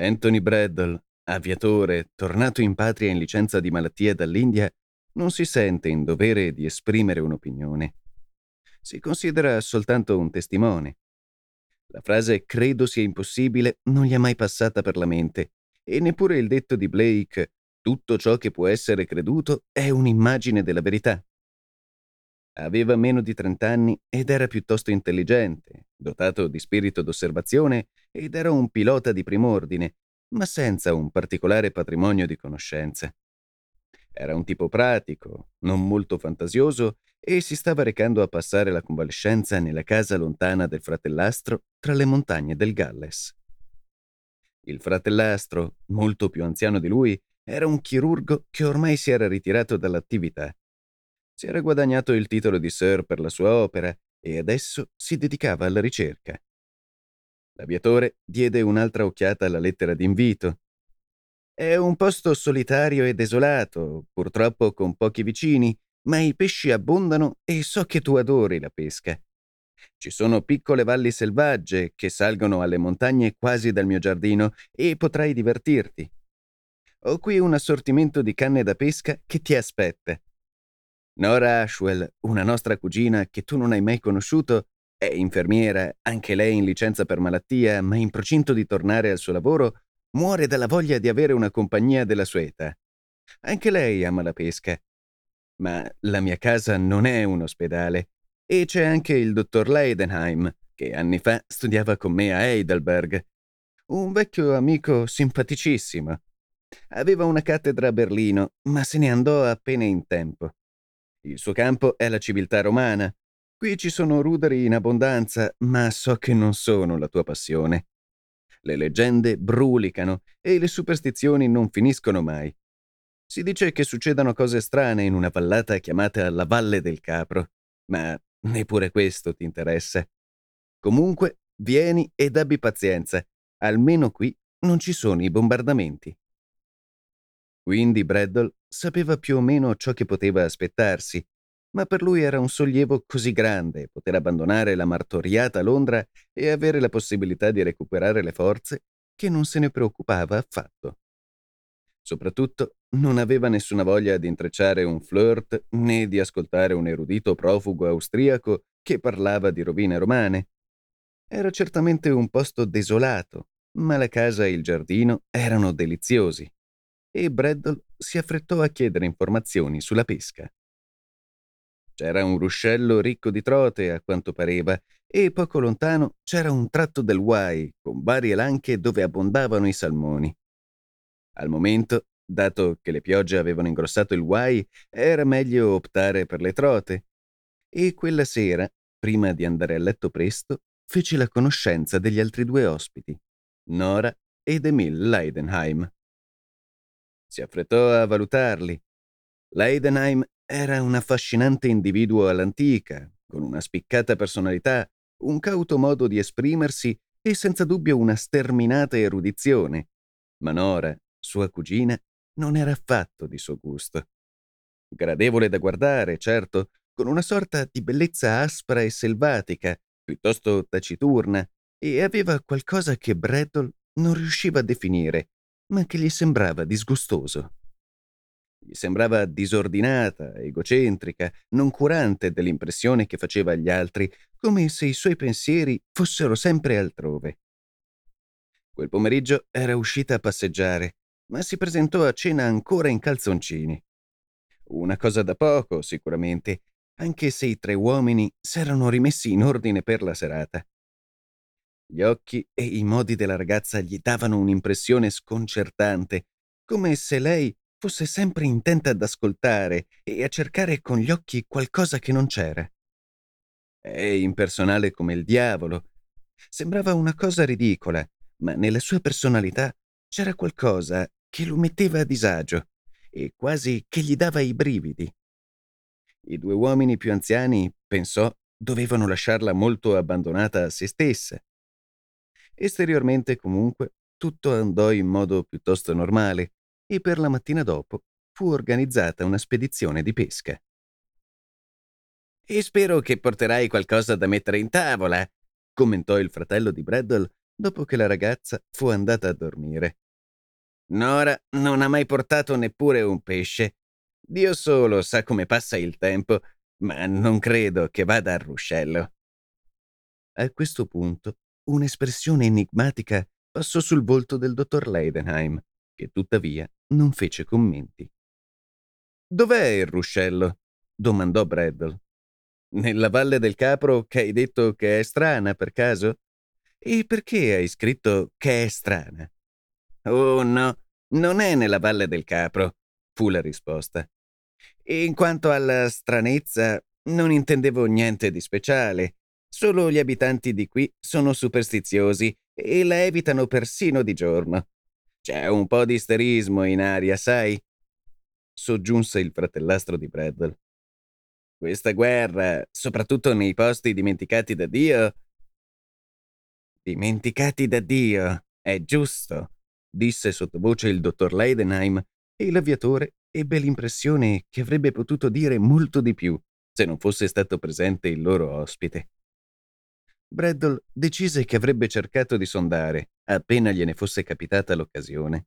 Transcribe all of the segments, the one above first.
Anthony Braddle, aviatore, tornato in patria in licenza di malattia dall'India, non si sente in dovere di esprimere un'opinione. Si considera soltanto un testimone. La frase credo sia impossibile non gli è mai passata per la mente e neppure il detto di Blake tutto ciò che può essere creduto è un'immagine della verità. Aveva meno di trent'anni ed era piuttosto intelligente, dotato di spirito d'osservazione ed era un pilota di prim'ordine, ma senza un particolare patrimonio di conoscenze. Era un tipo pratico, non molto fantasioso, e si stava recando a passare la convalescenza nella casa lontana del fratellastro tra le montagne del Galles. Il fratellastro, molto più anziano di lui, era un chirurgo che ormai si era ritirato dall'attività si era guadagnato il titolo di Sir per la sua opera e adesso si dedicava alla ricerca. L'aviatore diede un'altra occhiata alla lettera d'invito. È un posto solitario e desolato, purtroppo con pochi vicini, ma i pesci abbondano e so che tu adori la pesca. Ci sono piccole valli selvagge che salgono alle montagne quasi dal mio giardino e potrai divertirti. Ho qui un assortimento di canne da pesca che ti aspetta. Nora Ashwell, una nostra cugina che tu non hai mai conosciuto, è infermiera, anche lei in licenza per malattia, ma in procinto di tornare al suo lavoro, muore dalla voglia di avere una compagnia della sua età. Anche lei ama la pesca. Ma la mia casa non è un ospedale. E c'è anche il dottor Leidenheim, che anni fa studiava con me a Heidelberg. Un vecchio amico simpaticissimo. Aveva una cattedra a Berlino, ma se ne andò appena in tempo. Il suo campo è la civiltà romana. Qui ci sono ruderi in abbondanza, ma so che non sono la tua passione. Le leggende brulicano e le superstizioni non finiscono mai. Si dice che succedano cose strane in una vallata chiamata la Valle del Capro, ma neppure questo ti interessa. Comunque, vieni ed abbi pazienza. Almeno qui non ci sono i bombardamenti. Quindi Braddle sapeva più o meno ciò che poteva aspettarsi, ma per lui era un sollievo così grande poter abbandonare la martoriata Londra e avere la possibilità di recuperare le forze che non se ne preoccupava affatto. Soprattutto non aveva nessuna voglia di intrecciare un flirt né di ascoltare un erudito profugo austriaco che parlava di rovine romane. Era certamente un posto desolato, ma la casa e il giardino erano deliziosi e Braddle si affrettò a chiedere informazioni sulla pesca. C'era un ruscello ricco di trote, a quanto pareva, e poco lontano c'era un tratto del Wye con varie lanche dove abbondavano i salmoni. Al momento, dato che le piogge avevano ingrossato il Wye, era meglio optare per le trote. E quella sera, prima di andare a letto presto, fece la conoscenza degli altri due ospiti, Nora ed Emil Leidenheim. Si affrettò a valutarli. Leidenheim era un affascinante individuo all'antica, con una spiccata personalità, un cauto modo di esprimersi e senza dubbio una sterminata erudizione. Ma Nora, sua cugina, non era affatto di suo gusto. Gradevole da guardare, certo, con una sorta di bellezza aspra e selvatica, piuttosto taciturna, e aveva qualcosa che Brettle non riusciva a definire, ma che gli sembrava disgustoso. Gli sembrava disordinata, egocentrica, non curante dell'impressione che faceva agli altri, come se i suoi pensieri fossero sempre altrove. Quel pomeriggio era uscita a passeggiare, ma si presentò a cena ancora in calzoncini. Una cosa da poco, sicuramente, anche se i tre uomini s'erano rimessi in ordine per la serata. Gli occhi e i modi della ragazza gli davano un'impressione sconcertante, come se lei fosse sempre intenta ad ascoltare e a cercare con gli occhi qualcosa che non c'era. È impersonale come il diavolo. Sembrava una cosa ridicola, ma nella sua personalità c'era qualcosa che lo metteva a disagio e quasi che gli dava i brividi. I due uomini più anziani, pensò, dovevano lasciarla molto abbandonata a se stessa. Esteriormente, comunque, tutto andò in modo piuttosto normale e per la mattina dopo fu organizzata una spedizione di pesca. E spero che porterai qualcosa da mettere in tavola, commentò il fratello di Braddle dopo che la ragazza fu andata a dormire. Nora non ha mai portato neppure un pesce. Dio solo sa come passa il tempo, ma non credo che vada al ruscello. A questo punto un'espressione enigmatica passò sul volto del dottor Leidenheim, che tuttavia non fece commenti. Dov'è il ruscello? domandò Braddle. Nella valle del Capro che hai detto che è strana per caso? E perché hai scritto che è strana? Oh no, non è nella Valle del Capro, fu la risposta. In quanto alla stranezza, non intendevo niente di speciale. Solo gli abitanti di qui sono superstiziosi e la evitano persino di giorno. C'è un po' di isterismo in aria, sai? Soggiunse il fratellastro di Bradwell. Questa guerra, soprattutto nei posti dimenticati da Dio, Dimenticati da Dio, è giusto, disse sottovoce il dottor Leidenheim, e l'aviatore ebbe l'impressione che avrebbe potuto dire molto di più se non fosse stato presente il loro ospite. Braddle decise che avrebbe cercato di sondare appena gliene fosse capitata l'occasione.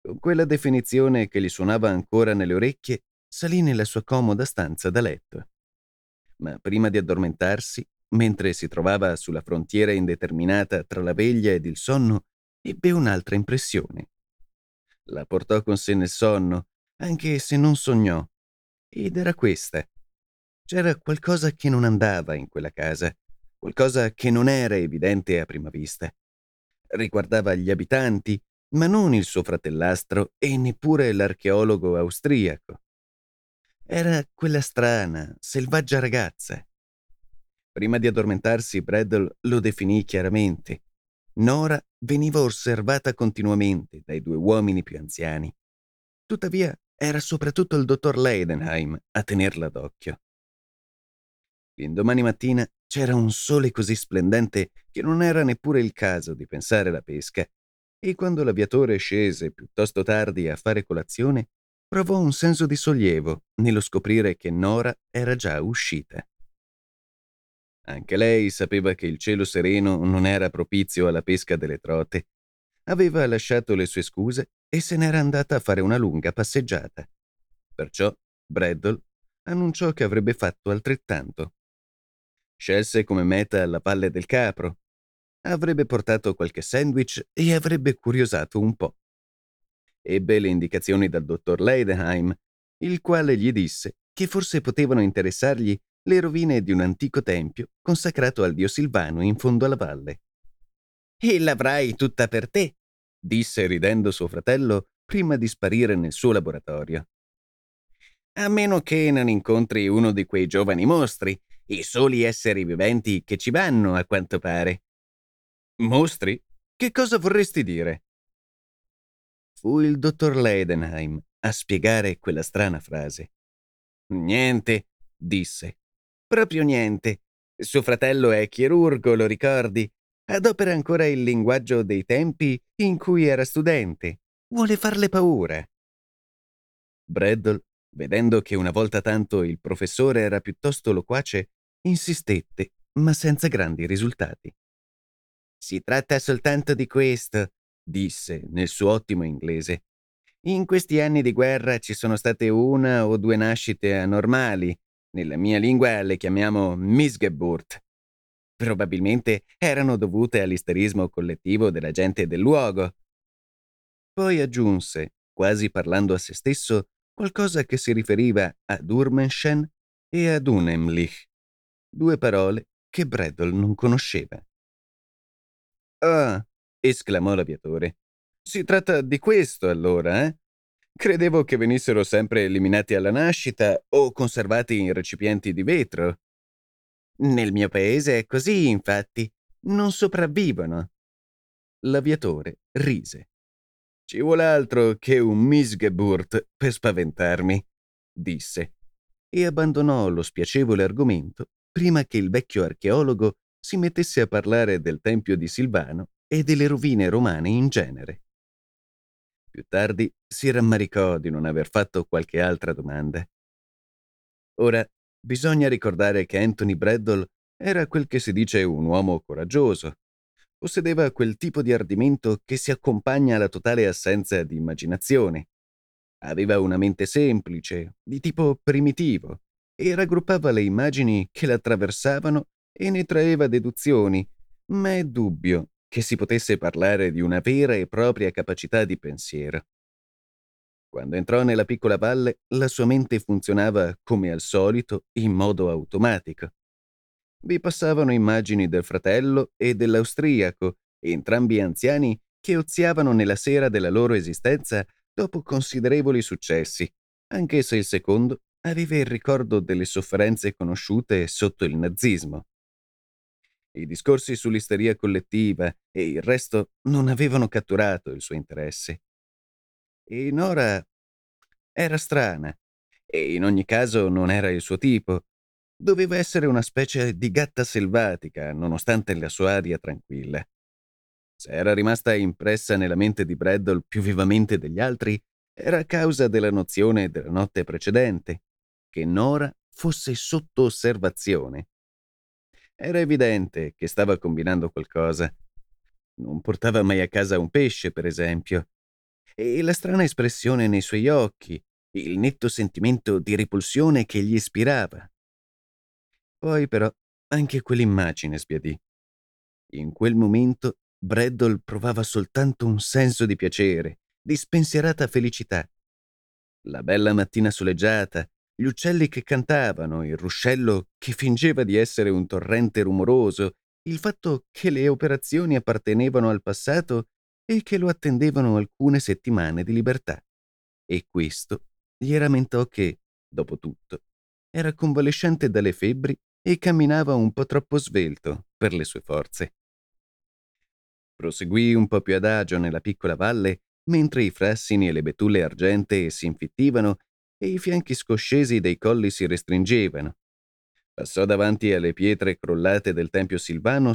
Con quella definizione che gli suonava ancora nelle orecchie, salì nella sua comoda stanza da letto. Ma prima di addormentarsi Mentre si trovava sulla frontiera indeterminata tra la veglia ed il sonno, ebbe un'altra impressione. La portò con sé nel sonno, anche se non sognò. Ed era questa. C'era qualcosa che non andava in quella casa, qualcosa che non era evidente a prima vista. Riguardava gli abitanti, ma non il suo fratellastro e neppure l'archeologo austriaco. Era quella strana, selvaggia ragazza, Prima di addormentarsi, Braddle lo definì chiaramente. Nora veniva osservata continuamente dai due uomini più anziani. Tuttavia, era soprattutto il dottor Leidenheim a tenerla d'occhio. L'indomani mattina c'era un sole così splendente che non era neppure il caso di pensare alla pesca, e quando l'aviatore scese piuttosto tardi a fare colazione, provò un senso di sollievo nello scoprire che Nora era già uscita. Anche lei sapeva che il cielo sereno non era propizio alla pesca delle trote. Aveva lasciato le sue scuse e se n'era andata a fare una lunga passeggiata. Perciò Braddle annunciò che avrebbe fatto altrettanto. Scelse come meta la Valle del Capro. Avrebbe portato qualche sandwich e avrebbe curiosato un po'. Ebbe le indicazioni dal dottor Leidenheim, il quale gli disse che forse potevano interessargli le rovine di un antico tempio consacrato al dio Silvano in fondo alla valle. E l'avrai tutta per te, disse ridendo suo fratello prima di sparire nel suo laboratorio. A meno che non incontri uno di quei giovani mostri, i soli esseri viventi che ci vanno, a quanto pare. Mostri? Che cosa vorresti dire? Fu il dottor Leidenheim a spiegare quella strana frase. Niente, disse. Proprio niente. Suo fratello è chirurgo, lo ricordi? Adopera ancora il linguaggio dei tempi in cui era studente. Vuole farle paura. Braddle, vedendo che una volta tanto il professore era piuttosto loquace, insistette, ma senza grandi risultati. Si tratta soltanto di questo, disse nel suo ottimo inglese. In questi anni di guerra ci sono state una o due nascite anormali, nella mia lingua le chiamiamo Misgeburt. probabilmente erano dovute all'isterismo collettivo della gente del luogo. Poi aggiunse, quasi parlando a se stesso, qualcosa che si riferiva ad Urmenschen e ad Unheimlich, due parole che Breddle non conosceva. Ah, esclamò l'aviatore. Si tratta di questo allora, eh? Credevo che venissero sempre eliminati alla nascita o conservati in recipienti di vetro. Nel mio paese è così, infatti. Non sopravvivono. L'aviatore rise. Ci vuole altro che un Misgeburt per spaventarmi, disse, e abbandonò lo spiacevole argomento prima che il vecchio archeologo si mettesse a parlare del tempio di Silvano e delle rovine romane in genere. Più tardi si rammaricò di non aver fatto qualche altra domanda. Ora bisogna ricordare che Anthony Breddle era quel che si dice un uomo coraggioso. Possedeva quel tipo di ardimento che si accompagna alla totale assenza di immaginazione. Aveva una mente semplice, di tipo primitivo, e raggruppava le immagini che l'attraversavano e ne traeva deduzioni, ma è dubbio che si potesse parlare di una vera e propria capacità di pensiero. Quando entrò nella piccola valle, la sua mente funzionava, come al solito, in modo automatico. Vi passavano immagini del fratello e dell'austriaco, entrambi anziani che oziavano nella sera della loro esistenza dopo considerevoli successi, anche se il secondo aveva il ricordo delle sofferenze conosciute sotto il nazismo. I discorsi sull'isteria collettiva e il resto non avevano catturato il suo interesse. E Nora era strana, e in ogni caso non era il suo tipo. Doveva essere una specie di gatta selvatica, nonostante la sua aria tranquilla. Se era rimasta impressa nella mente di Braddle più vivamente degli altri, era a causa della nozione della notte precedente, che Nora fosse sotto osservazione. Era evidente che stava combinando qualcosa. Non portava mai a casa un pesce, per esempio. E la strana espressione nei suoi occhi, il netto sentimento di repulsione che gli ispirava. Poi però anche quell'immagine sbiadì. In quel momento Braddle provava soltanto un senso di piacere, di spensierata felicità. La bella mattina soleggiata, gli uccelli che cantavano, il ruscello che fingeva di essere un torrente rumoroso, il fatto che le operazioni appartenevano al passato e che lo attendevano alcune settimane di libertà. E questo gli rammentò che, dopo tutto, era convalescente dalle febbri e camminava un po' troppo svelto per le sue forze. Proseguì un po' più adagio nella piccola valle, mentre i frassini e le betulle argentee si infittivano e i fianchi scoscesi dei colli si restringevano. Passò davanti alle pietre crollate del Tempio Silvano.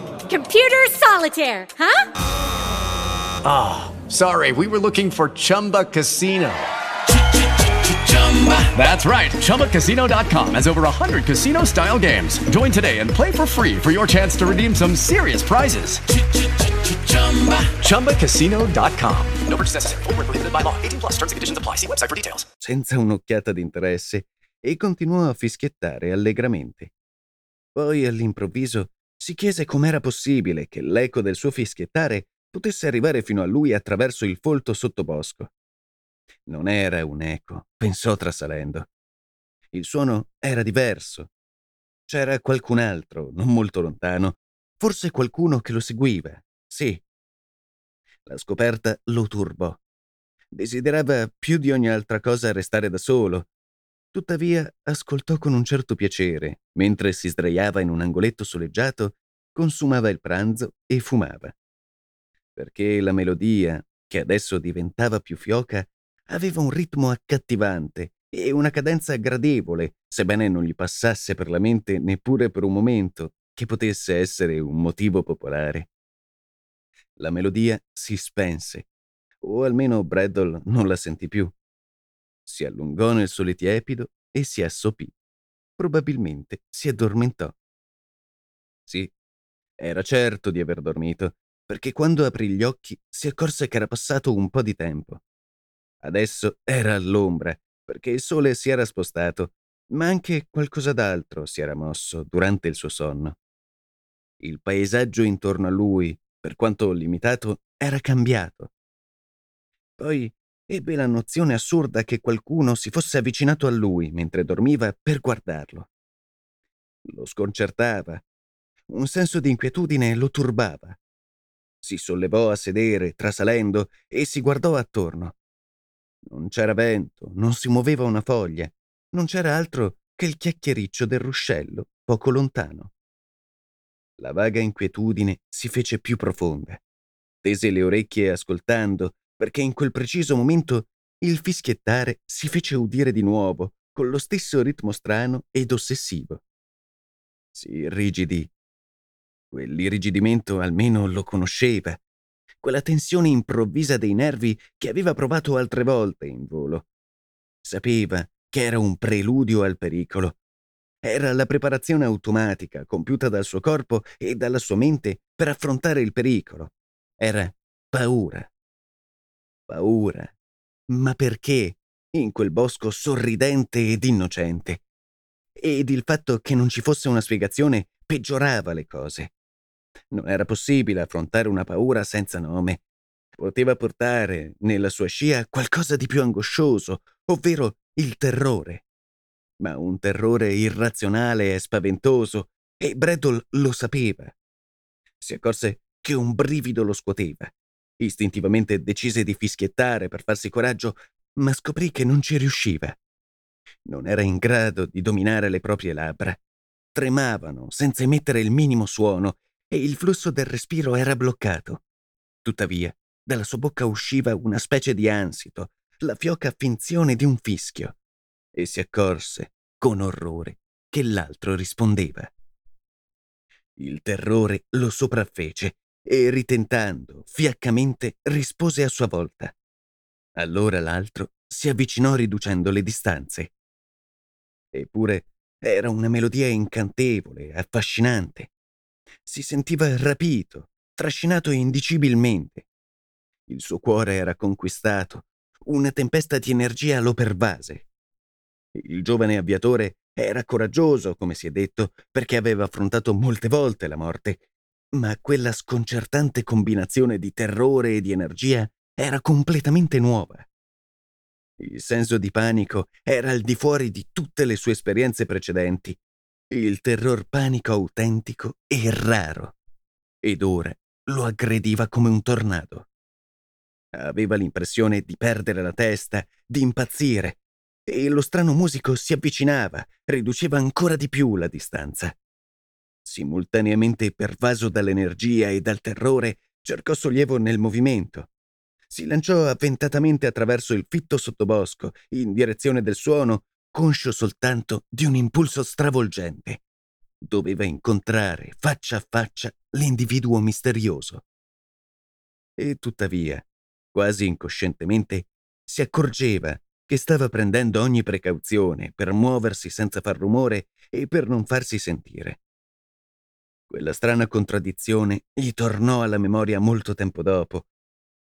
Computer solitaire, huh? Ah, sorry. We were looking for Chumba Casino. That's right. ChumbaCasino.com has over 100 casino style games. Join today and play for free for your chance to redeem some serious prizes. ChumbaCasino.com. No purchase necessary. Full prohibited by law. 18 plus terms and conditions apply. See website for details. senza un'occhiata d'interesse e continuò a fischiettare allegramente. Poi all'improvviso si chiese com'era possibile che l'eco del suo fischiettare potesse arrivare fino a lui attraverso il folto sottobosco. Non era un eco, pensò trasalendo. Il suono era diverso. C'era qualcun altro, non molto lontano, forse qualcuno che lo seguiva, sì. La scoperta lo turbò. Desiderava più di ogni altra cosa restare da solo. Tuttavia ascoltò con un certo piacere, mentre si sdraiava in un angoletto soleggiato, consumava il pranzo e fumava. Perché la melodia, che adesso diventava più fioca, aveva un ritmo accattivante e una cadenza gradevole, sebbene non gli passasse per la mente neppure per un momento che potesse essere un motivo popolare. La melodia si spense, o almeno Braddle non la sentì più. Si allungò nel sole tiepido e si assopì. Probabilmente si addormentò. Sì, era certo di aver dormito, perché quando aprì gli occhi si accorse che era passato un po' di tempo. Adesso era all'ombra, perché il sole si era spostato, ma anche qualcosa d'altro si era mosso durante il suo sonno. Il paesaggio intorno a lui, per quanto limitato, era cambiato. Poi ebbe la nozione assurda che qualcuno si fosse avvicinato a lui mentre dormiva per guardarlo. Lo sconcertava. Un senso di inquietudine lo turbava. Si sollevò a sedere, trasalendo, e si guardò attorno. Non c'era vento, non si muoveva una foglia, non c'era altro che il chiacchiericcio del ruscello, poco lontano. La vaga inquietudine si fece più profonda. Tese le orecchie ascoltando, perché in quel preciso momento il fischiettare si fece udire di nuovo, con lo stesso ritmo strano ed ossessivo. Si irrigidì. Quell'irrigidimento almeno lo conosceva, quella tensione improvvisa dei nervi che aveva provato altre volte in volo. Sapeva che era un preludio al pericolo. Era la preparazione automatica compiuta dal suo corpo e dalla sua mente per affrontare il pericolo. Era paura. Paura. Ma perché? In quel bosco sorridente ed innocente. Ed il fatto che non ci fosse una spiegazione peggiorava le cose. Non era possibile affrontare una paura senza nome. Poteva portare nella sua scia qualcosa di più angoscioso, ovvero il terrore. Ma un terrore irrazionale e spaventoso, e Bradle lo sapeva. Si accorse che un brivido lo scuoteva. Istintivamente decise di fischiettare per farsi coraggio, ma scoprì che non ci riusciva. Non era in grado di dominare le proprie labbra. Tremavano senza emettere il minimo suono e il flusso del respiro era bloccato. Tuttavia, dalla sua bocca usciva una specie di ansito, la fioca finzione di un fischio, e si accorse, con orrore, che l'altro rispondeva. Il terrore lo sopraffece e, ritentando, fiaccamente rispose a sua volta. Allora l'altro si avvicinò riducendo le distanze. Eppure era una melodia incantevole, affascinante. Si sentiva rapito, trascinato indicibilmente. Il suo cuore era conquistato, una tempesta di energia lo pervase. Il giovane avviatore era coraggioso, come si è detto, perché aveva affrontato molte volte la morte, ma quella sconcertante combinazione di terrore e di energia era completamente nuova. Il senso di panico era al di fuori di tutte le sue esperienze precedenti il terror panico autentico e raro. Ed ora lo aggrediva come un tornado. Aveva l'impressione di perdere la testa, di impazzire, e lo strano musico si avvicinava, riduceva ancora di più la distanza. Simultaneamente pervaso dall'energia e dal terrore, cercò sollievo nel movimento. Si lanciò avventatamente attraverso il fitto sottobosco, in direzione del suono, conscio soltanto di un impulso stravolgente. Doveva incontrare faccia a faccia l'individuo misterioso. E tuttavia, quasi incoscientemente, si accorgeva che stava prendendo ogni precauzione per muoversi senza far rumore e per non farsi sentire. Quella strana contraddizione gli tornò alla memoria molto tempo dopo.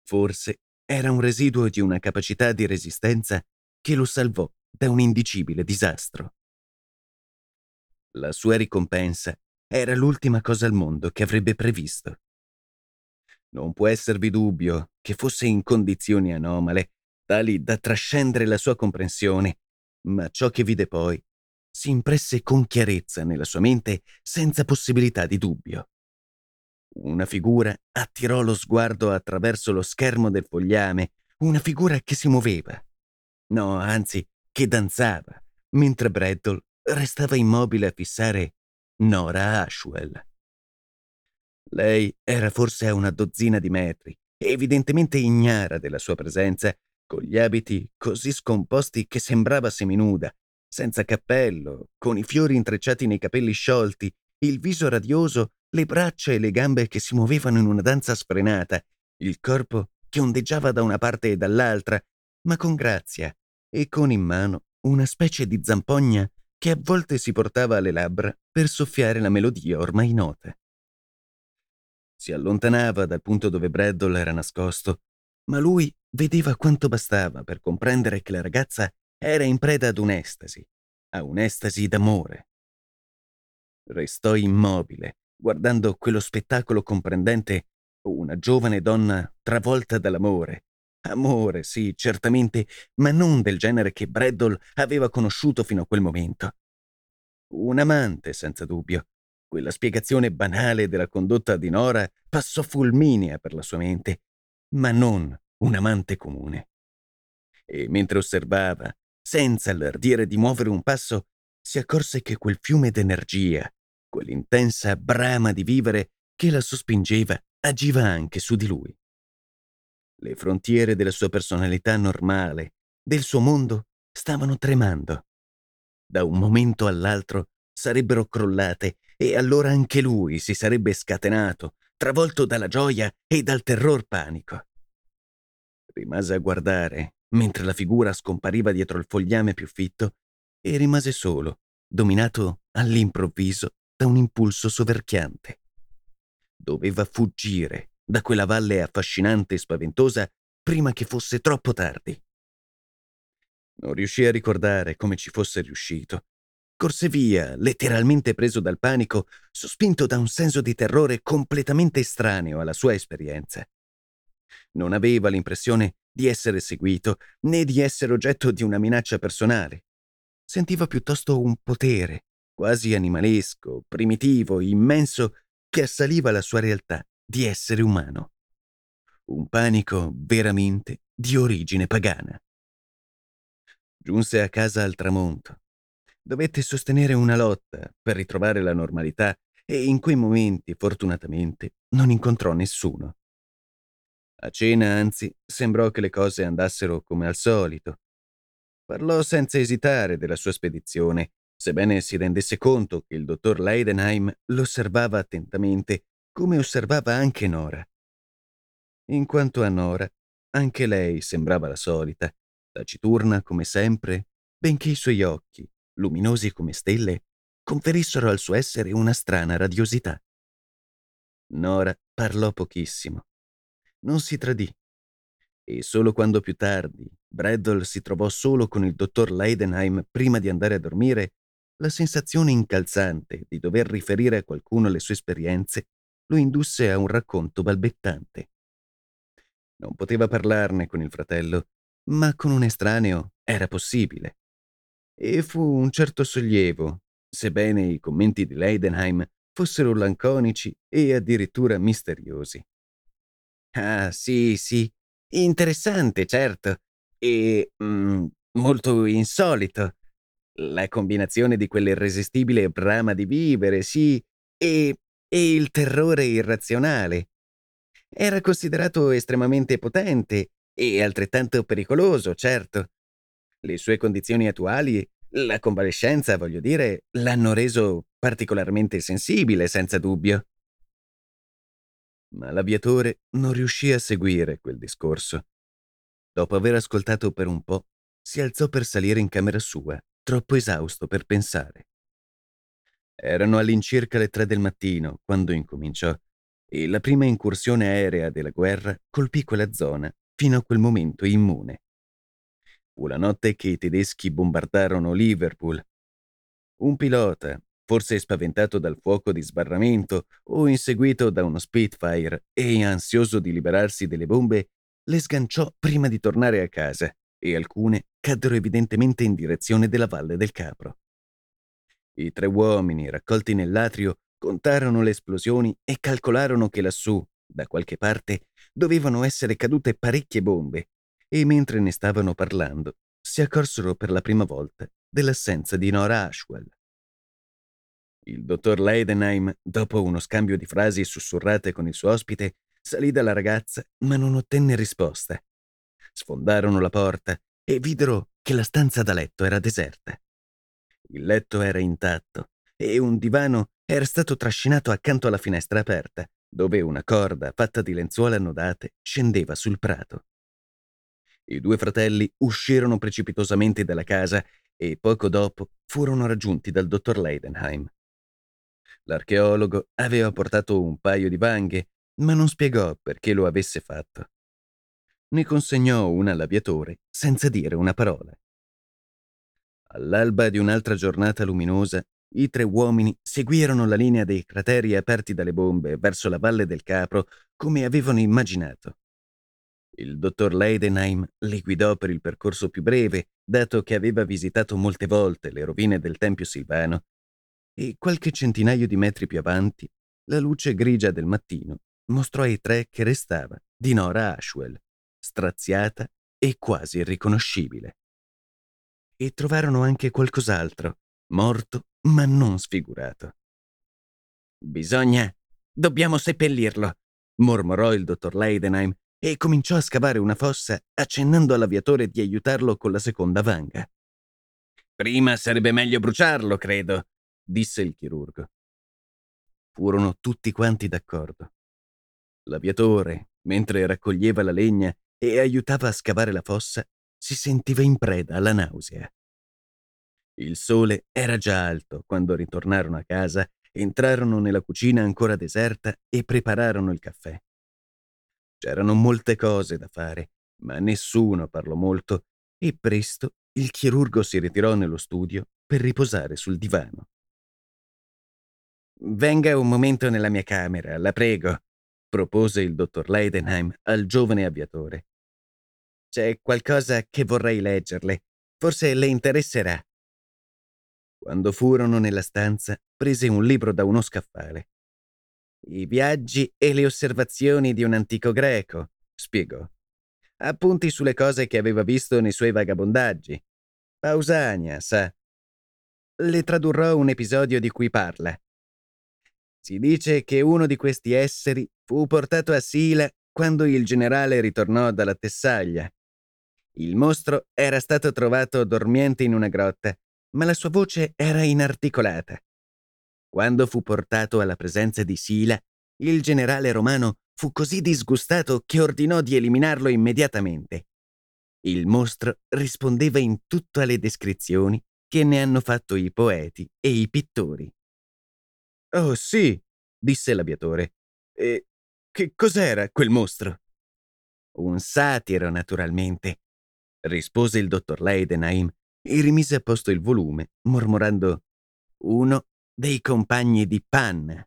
Forse era un residuo di una capacità di resistenza che lo salvò da un indicibile disastro. La sua ricompensa era l'ultima cosa al mondo che avrebbe previsto. Non può esservi dubbio che fosse in condizioni anomale, tali da trascendere la sua comprensione, ma ciò che vide poi si impresse con chiarezza nella sua mente senza possibilità di dubbio. Una figura attirò lo sguardo attraverso lo schermo del fogliame, una figura che si muoveva. No, anzi, che danzava, mentre Breddle restava immobile a fissare Nora Ashwell. Lei era forse a una dozzina di metri, evidentemente ignara della sua presenza, con gli abiti così scomposti che sembrava seminuda, senza cappello, con i fiori intrecciati nei capelli sciolti, il viso radioso, le braccia e le gambe che si muovevano in una danza sfrenata, il corpo che ondeggiava da una parte e dall'altra, ma con grazia, e con in mano una specie di zampogna che a volte si portava alle labbra per soffiare la melodia ormai nota. Si allontanava dal punto dove Breddle era nascosto, ma lui vedeva quanto bastava per comprendere che la ragazza era in preda ad un'estasi, a un'estasi d'amore. Restò immobile, guardando quello spettacolo comprendente una giovane donna travolta dall'amore. Amore, sì, certamente, ma non del genere che Breddle aveva conosciuto fino a quel momento. Un amante, senza dubbio. Quella spiegazione banale della condotta di Nora passò fulminea per la sua mente, ma non un amante comune. E mentre osservava, senza l'ardire di muovere un passo, si accorse che quel fiume d'energia, quell'intensa brama di vivere che la sospingeva, agiva anche su di lui. Le frontiere della sua personalità normale, del suo mondo, stavano tremando. Da un momento all'altro sarebbero crollate e allora anche lui si sarebbe scatenato, travolto dalla gioia e dal terror panico. Rimase a guardare mentre la figura scompariva dietro il fogliame più fitto e rimase solo, dominato all'improvviso da un impulso soverchiante. Doveva fuggire da quella valle affascinante e spaventosa prima che fosse troppo tardi. Non riuscì a ricordare come ci fosse riuscito. Corse via, letteralmente preso dal panico, sospinto da un senso di terrore completamente estraneo alla sua esperienza. Non aveva l'impressione di essere seguito, né di essere oggetto di una minaccia personale. Sentiva piuttosto un potere, quasi animalesco, primitivo, immenso, che assaliva la sua realtà di essere umano. Un panico veramente di origine pagana. Giunse a casa al tramonto. Dovette sostenere una lotta per ritrovare la normalità e in quei momenti, fortunatamente, non incontrò nessuno. A cena, anzi, sembrò che le cose andassero come al solito. Parlò senza esitare della sua spedizione, sebbene si rendesse conto che il dottor Leidenheim lo osservava attentamente, come osservava anche Nora. In quanto a Nora, anche lei sembrava la solita, taciturna come sempre, benché i suoi occhi, luminosi come stelle, conferissero al suo essere una strana radiosità. Nora parlò pochissimo non si tradì. E solo quando più tardi Breddle si trovò solo con il dottor Leidenheim prima di andare a dormire, la sensazione incalzante di dover riferire a qualcuno le sue esperienze lo indusse a un racconto balbettante. Non poteva parlarne con il fratello, ma con un estraneo era possibile. E fu un certo sollievo, sebbene i commenti di Leidenheim fossero lanconici e addirittura misteriosi. Ah, sì, sì. Interessante, certo. E mm, molto insolito. La combinazione di quell'irresistibile brama di vivere, sì, e, e il terrore irrazionale. Era considerato estremamente potente e altrettanto pericoloso, certo. Le sue condizioni attuali, la convalescenza, voglio dire, l'hanno reso particolarmente sensibile, senza dubbio ma l'aviatore non riuscì a seguire quel discorso. Dopo aver ascoltato per un po', si alzò per salire in camera sua, troppo esausto per pensare. Erano all'incirca le tre del mattino quando incominciò, e la prima incursione aerea della guerra colpì quella zona, fino a quel momento immune. Fu la notte che i tedeschi bombardarono Liverpool. Un pilota, forse spaventato dal fuoco di sbarramento o inseguito da uno Spitfire e ansioso di liberarsi delle bombe, le sganciò prima di tornare a casa e alcune caddero evidentemente in direzione della Valle del Capro. I tre uomini, raccolti nell'atrio, contarono le esplosioni e calcolarono che lassù, da qualche parte, dovevano essere cadute parecchie bombe, e mentre ne stavano parlando, si accorsero per la prima volta dell'assenza di Nora Ashwell. Il dottor Leidenheim, dopo uno scambio di frasi sussurrate con il suo ospite, salì dalla ragazza, ma non ottenne risposta. Sfondarono la porta e videro che la stanza da letto era deserta. Il letto era intatto e un divano era stato trascinato accanto alla finestra aperta, dove una corda fatta di lenzuola annodate scendeva sul prato. I due fratelli uscirono precipitosamente dalla casa e poco dopo furono raggiunti dal dottor Leidenheim. L'archeologo aveva portato un paio di vanghe, ma non spiegò perché lo avesse fatto. Ne consegnò una all'aviatore senza dire una parola. All'alba di un'altra giornata luminosa, i tre uomini seguirono la linea dei crateri aperti dalle bombe verso la valle del Capro come avevano immaginato. Il dottor Leidenheim li guidò per il percorso più breve, dato che aveva visitato molte volte le rovine del Tempio Silvano e qualche centinaio di metri più avanti, la luce grigia del mattino mostrò ai tre che restava di Nora Ashwell, straziata e quasi irriconoscibile. E trovarono anche qualcos'altro, morto ma non sfigurato. Bisogna. dobbiamo seppellirlo, mormorò il dottor Leidenheim e cominciò a scavare una fossa accennando all'aviatore di aiutarlo con la seconda vanga. Prima sarebbe meglio bruciarlo, credo, disse il chirurgo. Furono tutti quanti d'accordo. L'aviatore, mentre raccoglieva la legna e aiutava a scavare la fossa, si sentiva in preda alla nausea. Il sole era già alto quando ritornarono a casa, entrarono nella cucina ancora deserta e prepararono il caffè. C'erano molte cose da fare, ma nessuno parlò molto e presto il chirurgo si ritirò nello studio per riposare sul divano. Venga un momento nella mia camera, la prego, propose il dottor Leidenheim al giovane aviatore. C'è qualcosa che vorrei leggerle. Forse le interesserà. Quando furono nella stanza, prese un libro da uno scaffale. I viaggi e le osservazioni di un antico greco, spiegò. Appunti sulle cose che aveva visto nei suoi vagabondaggi. Pausania, sa. Le tradurrò un episodio di cui parla. Si dice che uno di questi esseri fu portato a Sila quando il generale ritornò dalla Tessaglia. Il mostro era stato trovato dormiente in una grotta, ma la sua voce era inarticolata. Quando fu portato alla presenza di Sila, il generale romano fu così disgustato che ordinò di eliminarlo immediatamente. Il mostro rispondeva in tutto alle descrizioni che ne hanno fatto i poeti e i pittori. Oh sì, disse l'aviatore. E che cos'era quel mostro? Un satiro, naturalmente, rispose il dottor Leidenheim e rimise a posto il volume, mormorando uno dei compagni di Pan.